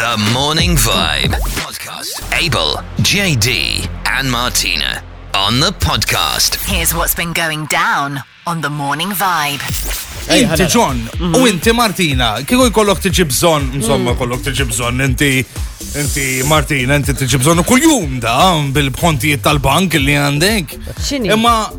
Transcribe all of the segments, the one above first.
The Morning Vibe Podcast. Abel, JD, and Martina on the podcast. Here's what's been going down on the Morning Vibe. Inti John, mhm. u inti Martina, kieku jkollok tiġi bżon, insomma, mm. kollok tiġi bżon, inti, inti Martina, inti tiġi bżon u kull-jum da, bil-bħontijiet tal-bank li għandek. Xini? Imma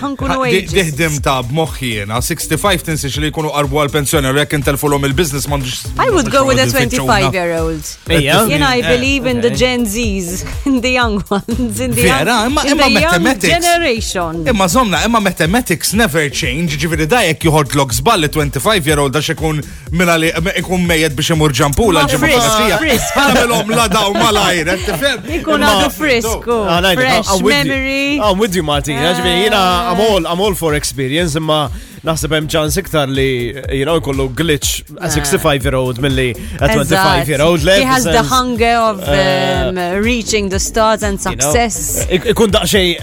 ħankunu ages. Diħdim ta' b'moħħi jena, 65 tinsiex li jkunu qarbu għal-pensjoni, rek intelfulhom il-biznis ma I would go with a 25 year old. Jien I eh, believe in the Gen Zs, in the young ones, in the young generation. Imma zomna, imma mathematics never change, ġifiri dajek joħodlok zbal li 25 year old għax ikun Mela li ikun mejet biex imur ġampula ġimma fil-għasija. Għamilom la daw malajr, tifhem? Ikun għadu frisku. Fresh memory. I'm with you, Martin. Eh. Ġivi, jina I'm all, I'm all for experience, imma naħseb hemm ċans iktar li jina jkollu glitch a 65-year-old eh. milli a 25-year-old. He has the hunger of eh. um, reaching the stars and success. Ikun daqxej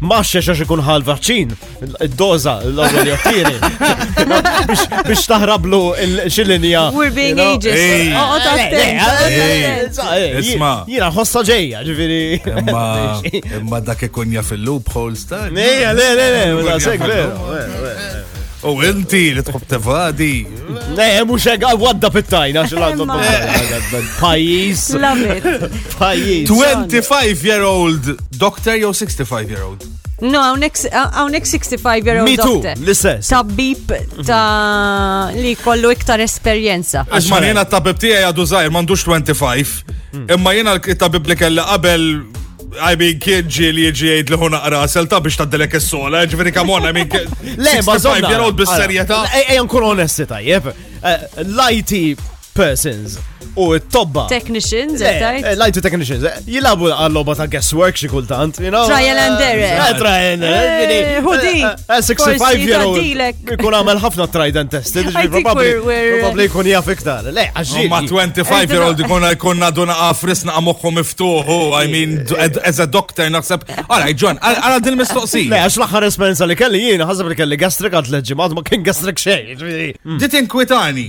maċċex għax ikun ħal vaċċin. Id-doza, l-ewwel jottieri. Biex taħrablu xilinja. We're being ages. Isma. Jina ħossa ġejja, ġifiri. Imma dak ikun jaf il-loopholes ta' Ejja, le, le, le, da sek U inti li tħobb tevadi. Ne, mux egal wadda pittajna xil-għaddu pajis. Love it. Pajis. 25 year old doctor jew 65 year old? No, għawnek 65 year old doctor. L-istess. Tabib ta' li kollu iktar esperienza. Għax ma jena tabib tijaj għadu zaħir, mandux 25. Hmm. Imma jena l-tabib li kelli qabel għajbi kien ġi li ġi għid li ħuna qra selta biex taddilek s-sola, ġveri kamona minn kien. Le, ma' 65 year old bis-serjeta. Ejja nkun onesti tajjeb. Eh, L-IT persons u t-tobba. Technicians, eh, tajt? Eh, Lajtu technicians, eh, jilabu għal-loba ta' guesswork xi kultant, you know? Trial and error. Trial and error. Hudi. 65 year old. Ikun għamel ħafna tried and tested, probabli jkun jaf iktar. Le, għaxġi. Ma 25 year old ikun jkun għaduna għafrisna għamokku miftuħu, I mean, as a doctor naħseb. Għala, John, għala din mistoqsi. Le, għax l-axħar esperienza li kelli jien, ħasab li kelli gastrik għad leġi, ma kien gastrik xej. Dit inkwitani.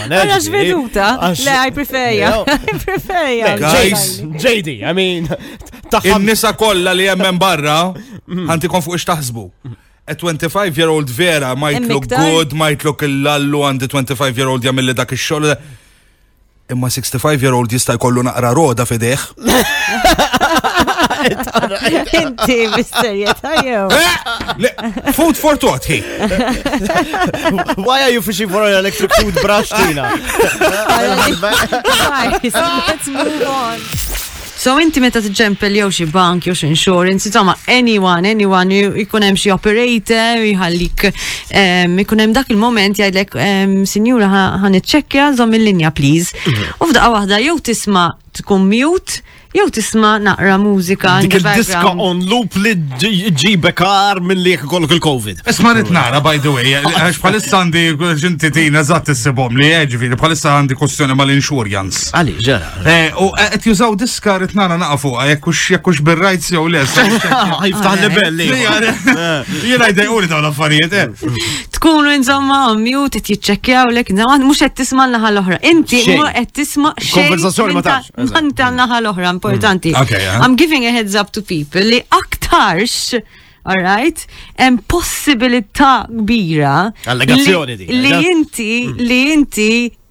Għara sveduta, le, I preferja. I preferja. Guys, JD, I mean, taħħa. Il-nisa kolla li jemmen barra, mm. għanti kon fuq ixtaħsbu. A 25 year old vera might look good, might look l-lallu għandi 25 year old jamilli dak il-xol. Imma 65 year old jista' jkollu naqra roda fideħ. Inti misterjeta jew. Eh, food for thought, he. Why are you fishing for an electric food brush, Tina? Let's move on. So inti meta tiġempel jew xi bank jew xi insurance, insomma anyone, anyone jkun hemm xi operator jħallik ikun hemm dak il-moment jgħidlek sinjura ħan iċċekkja żomm il-linja please. Mhm. U f'daqqa waħda jew tisma' tkun mute jew tisma' naqra mużika. Dik il-diska on loop li ġibek għar minn li kollok il-Covid. Isma rit nara, by the way, għax bħalissa għandi ġinti tina zatt s-sibom li eh, ġifiri, bħalissa għandi kustjoni mal-insurjans. Għali, ġara. Eh, u għet eh, jużaw diska rit nara naqfu, jekkux jekkux bil-rajts jew les. Jiftaħ li belli. Jena jdejqu li dawn l-affarijiet. tkunu insomma mute qed jiċċekkjaw lek mhux qed tisma' naħa l-oħra. Inti ma qed tisma' xejn. Konversazzjoni ma tafx. Manta naħa l-oħra importanti. Mm, I'm giving a heads up to people li aktarx Alright? Hemm possibilità kbira. Allegazzjoni di. Li inti li inti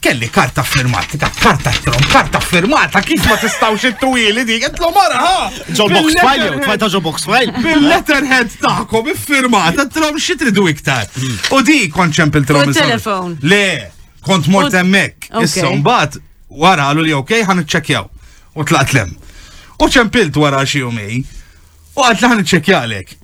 Kelli karta firmata, ta' karta trom, karta firmata, kif ma tistawx it-twili dik, għetlu mara, ha? Ġo box file, jew tfajta ġo box file. Bil-letterhead ta'kom, firmata, trom xi tridu iktar. Hmm. U di konċemp il-trom. U telefon. Le, kont mort emmek. Issa mbagħad wara għalu li ok, ħan iċċekjaw. U tlaqt lem. U ċempilt wara xi jumej. U għad laħan iċċekjalek.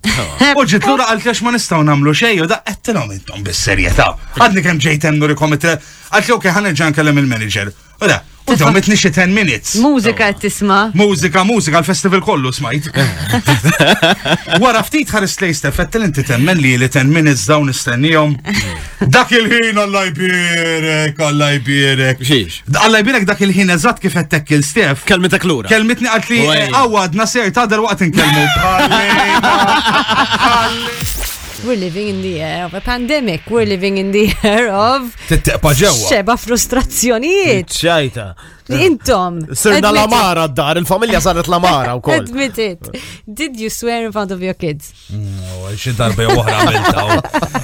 U ġit l-ura għal għax ma nistaw namlu xej, u da għettilom intom bis-serjeta. Għadni kem ġejten nuri komite, għad l-ok ħan ġan kellem il-manager. U da, u da, mitni xie 10 minutes. Mużika għed tisma. Mużika, mużika, l-festival kollu smajt. Wara ftit ħares lej stefet, inti temmen li li 10 minutes dawn istennijom. Dak il-ħin għallaj birek, għallaj birek. Xiex. Alla jbirek dak il-ħin eżatt kif qed tekkil Stef. Kelmitek lura. Kelmitni qalt li eh, għawad naser ta' dal waqt inkellmu. We're living in the air of a pandemic, we're living in the air of. Titteqpa ġewwa. Xeba frustrazzjonijiet. ċajta. Li intom. Sirna la mara d-dar, il-familja saret la mara u koll. Admit it. Did you swear in front of your kids? Mm, xi darba jew oħra għamilta.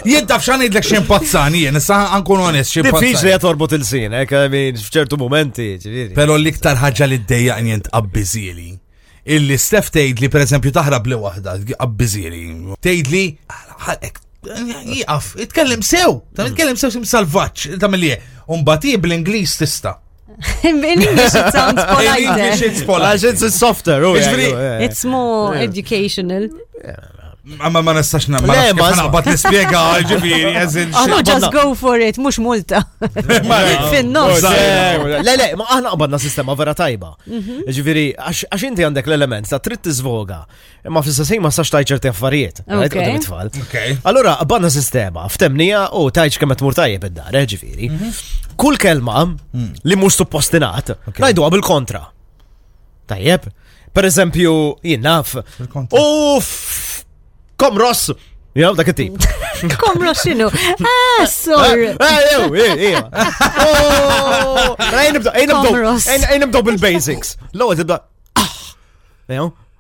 Jien taf x'għan ngħidlek xejn pazzani, jien issa nkun onest xi pazzani. Diffiċli qed torbot il-sinek, eh, min f'ċertu momenti, ġifieri. Però l-iktar ħaġa li ddejja jien tqabbiżieli. Illi Steph tgħid li pereżempju taħrab li waħda, tqabbiżieli. Tgħid li ħalqek iqaf, itkellem sew, ta' itkellem sew sim salvaġġ, ta' milli. Umbati bl-Ingliż tista'. In English it sounds polite. In English it's polite. It's softer. Oh, it's more educational. Ma ma nistax namma. Le, ma naqbad nispjega ġifieri eżin. Aħna ah, just go for it, mhux multa. Fin-nofs. Le le, ma aħna qbadna sistema vera tajba. Mhm. Ġifieri għax inti għandek l-element ta' trid tiżvoga Imma fissa sej ma sax tajt ċerti affarijiet. Għajt Okay. għoddim it-tfal. Okay. Allora, banna sistema, ftemnija u tajċ kemm tmur tajjeb id-dar, eh, ġifiri. Kull kelma li mhux suppostinat, Okay. ngħiduha bil-kontra. Tajjeb. Per eżempju, jien naf. Bil-kontra. Uff! Kom Ross! Jew dak it-tip. Kom roxinu. Ah, sor. Ah, jew, eh, jew. Oh! Ejn nibda, ejn nibda. Kom Ross. Ejn- Ejn nibda bil-basics. L-ewwel tibda. Ah! Jew.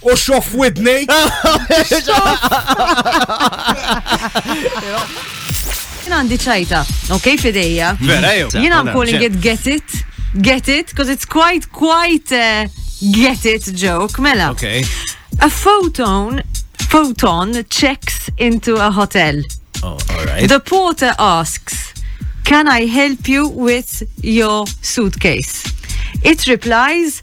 U xof widnejk! Jien għandi ċajta, ok, fidejja. Vera, jew. Jien I'm calling it get it, get it, because it's quite, quite a get it joke, mela. Okay. A photon, photon checks into a hotel. Oh, all right. The porter asks, can I help you with your suitcase? It replies,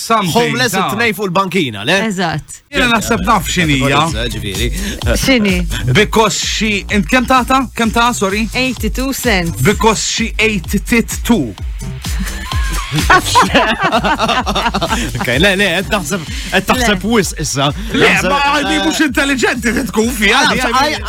Something, Homeless ta. it-tnej fuq il-bankina, le? Eżatt. Jena naħseb naf xinija. Ġifieri. X'inhi? Because she, int kem tata? Kem ta, sorry? 82 cents. Because she ate it too. Ok, le, le, qed taħseb qed taħseb wis issa. Le, Naħseb- ma għaldi mux intelligenti li tkun fija. Għaldi, għaldi.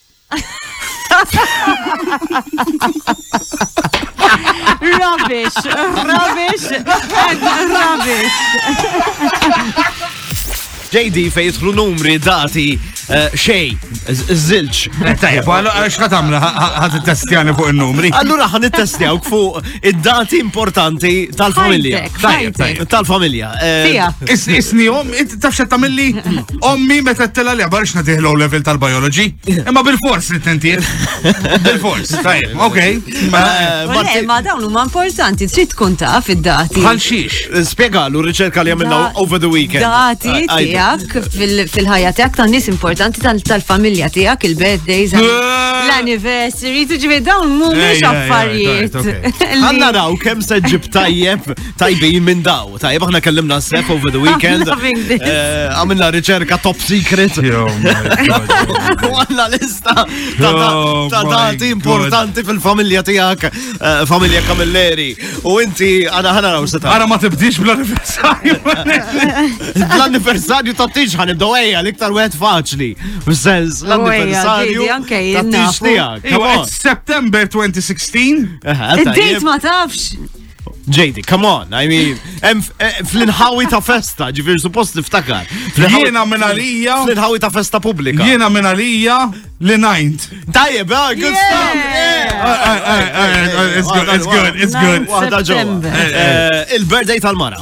Rubbish, rubbish, and rubbish. JD fej jidħlu numri, dati, eh, xej, zilċ. Eh, tajjeb, għallu għax ħat għamla ħat testjani fuq il-numri. Allura ħan testjaw fuq id-dati importanti tal-familja. Tajjeb, tajjeb. Tal-familja. Eh, Isni jom, Tafx qed tagħmilli ommi meta tella li barx nagħtih low level tal-biology. Imma bil-fors li tentir. Bil-fors, tajjeb, ok. Eh, ma dawn huma importanti, trid tkun taf id-dati. Bħal xiex. Eh, spjegalu r-riċerka li għamilna over the weekend. Dati eh, tiegħek fil-ħajja tiegħek ta' nies importanti tal-familja tiegħek, il-birthdays, l-anniversary, tiġifieri dawn mhumiex affarijiet. Għanna raw kemm se ġib tajjeb tajbin minn dawn. U tajjeb aħna kellimna s-sef over the weekend. Eh, għamilna riċerka top secret. U għanna lista ta' dati importanti fil-familja tijak, eh, familja Kamilleri. U inti għana ħana raw seta. Għana ma tibdix bl-anniversarju. Bl-anniversarju ta' tiġ ħan ibdow eja l-iktar wet faċli. F'sens l-anniversarju ta' tiġ tijak. September 2016. Id-date ma tafx. JD, come on, I mean, eh, fl-inħawi ta' festa, ġifir suppost niftakar. Jiena minn għalija. Fl-inħawi ta' festa pubblika. Jiena minn għalija li najnt. Tajjeb, ah, good stuff. It's good, it's good, it's good. Waħda ġo. Eh, eh. Il-birthday tal-mara.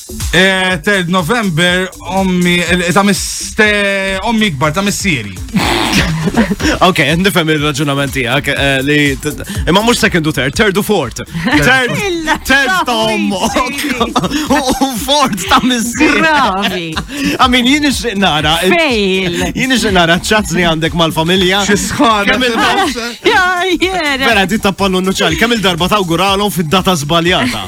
Eh, Ted November, ommi, eh, ta' miste, ommi ikbar, ta' missieri. Ok, nifem il-raġunament tijak eh, li. Imma mux second u third, third u fourth. Third, third ta' ommo. U fourth ta' missieri. Gravi. Għamin, jien ixriq nara. Fail. Jien ixriq nara ċat li għandek mal-familja. Xisħana. Vera, di ta' pallun nuċali. Kemm il-darba ta' guralom fid-data zbaljata.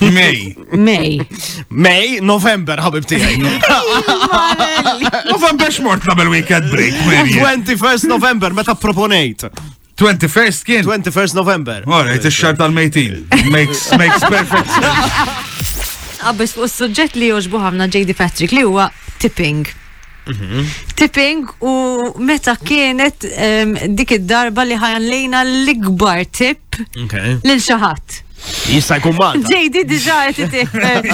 May. May. May, November, ħabib tijaj. November xmort nagħmel weekend break, Mary. 21st November, meta proponejt. 21st kien? 21st November. Alright, ix-xar tal-mejtin. Makes, makes perfect sense. Qabbes fuq s-suġġett li joġbu ħafna J.D. Patrick li huwa tipping. Tipping u meta kienet dik id-darba li ħanlejna l-ikbar tip lil xi ħadd. Jista' jkun ma. Ġejdi diġà qed itifhem.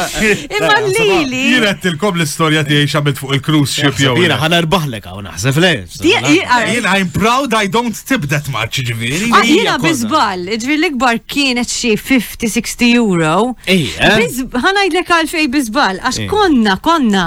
Imma lili. Jien qed tilkom l-istorja tiegħi x'għamilt fuq il-cruise ship jew. Jiena ħa nerbaħlek hawn naħseb le. Jien I'm proud I don't tip that much ġifieri. Ah, jiena biżball, ġifieri l-ikbar kienet xi 50-60 euro. Ejja. Eh? Ħa ngħidlek għalfejn biżball għax eh. konna konna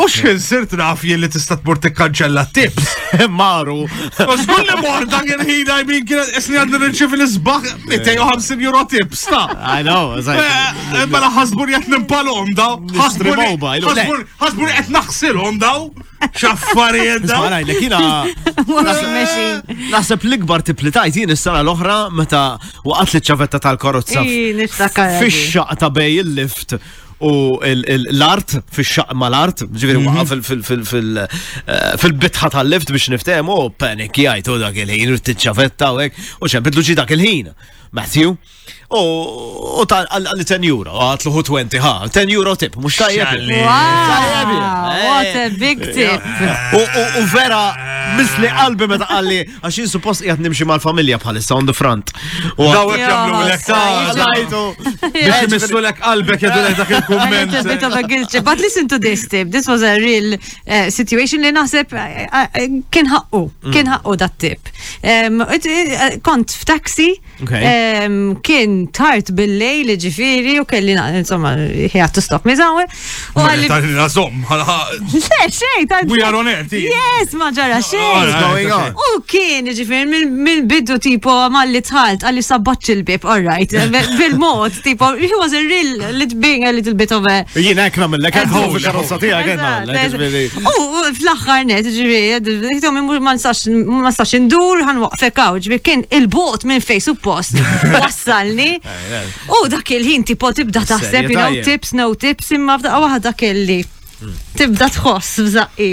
U xħin sirt naf jien li tista' tmur tikkanċella tips. Maru. U skull li mor dak il-ħin I mean kienet isni għandi nirċivi l-isbaħ 250 euro tips ta'. I know, eżatt. Eh, eh, mela ħasbur jgħat nimpalhom daw. Ħasbur mobile. Ħasbur qed naħsilhom daw. Xaffariet daw. Mara, jlek jina. Naħseb l-ikbar tipli tajt jien is-sena l-oħra meta waqgħet li ċavetta tal-karozza. Fix-xaq ta' bej il-lift. u l-art, fil-xaq mal-art, ġiviri mhm. waqa eh, fil-bitħa tal-lift biex niftem, u panik jajt u dak il-ħin, u t-ċavetta u għek, u ċempidlu ġi dak il-ħin. Matthew. U ta' għalli 10 euro, għatlu 20, ha, 10 euro tip, mux tajjeb. Wow, what a big tip. U vera, misli qalbi meta għalli Għax jien suppost qiegħed nimxi mal-familja bħalissa on the front. U Daw qed jagħmlu lek ta' għadajtu. Biex imissu lek qalbek jedu lek dak il-kumment. But listen to this tip, this was a real eh, situation li naħseb eh, eh, kien ħaqqu, mm. kien ħaqqu dat tip. Kont f'taxi Kien tart bil-lejl ġifiri u kelli insomma ħijat to stop mizawe. U għalli. Tani nazom, ħalħa. Se, xej, ta' We are on air, ti. Yes, ma ġara xej. U kien ġifiri minn biddu tipo malli tħalt għalli sabbaċ il-bib, all right, bil-mod, tipo, he was a real Little bit, a little bit of a. Jien hekk nagħmellek hekk ħowi karozza tiegħek hekk nagħmellek. U fl-aħħar net, ġifieri, jithom imur ma nistax indur ħan waqfek hawn, ġifieri kien il-bot minn fejn suppost wassalni. U dak il-ħin tipo tibda taħseb, you know, tips, no tips, imma f'daqqa waħda kelli Tibda tħoss f'żaqqi.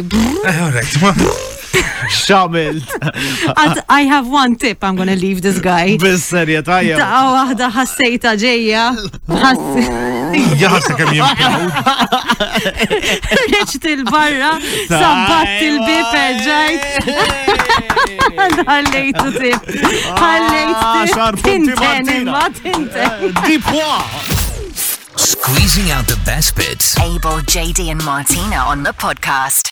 Xamil. I have one tip, I'm gonna leave this guy. Bis-serja tajja. Ta' waħda ħassejta ġejja. Jaħsa kem jimkaw. Reċt il-barra, sabbat il-bib erġajt. Għallejtu tip. Għallejtu tip. Tinten, ma tinten. Di pwa. Squeezing out the best bits. Abel, JD, and Martina on the podcast.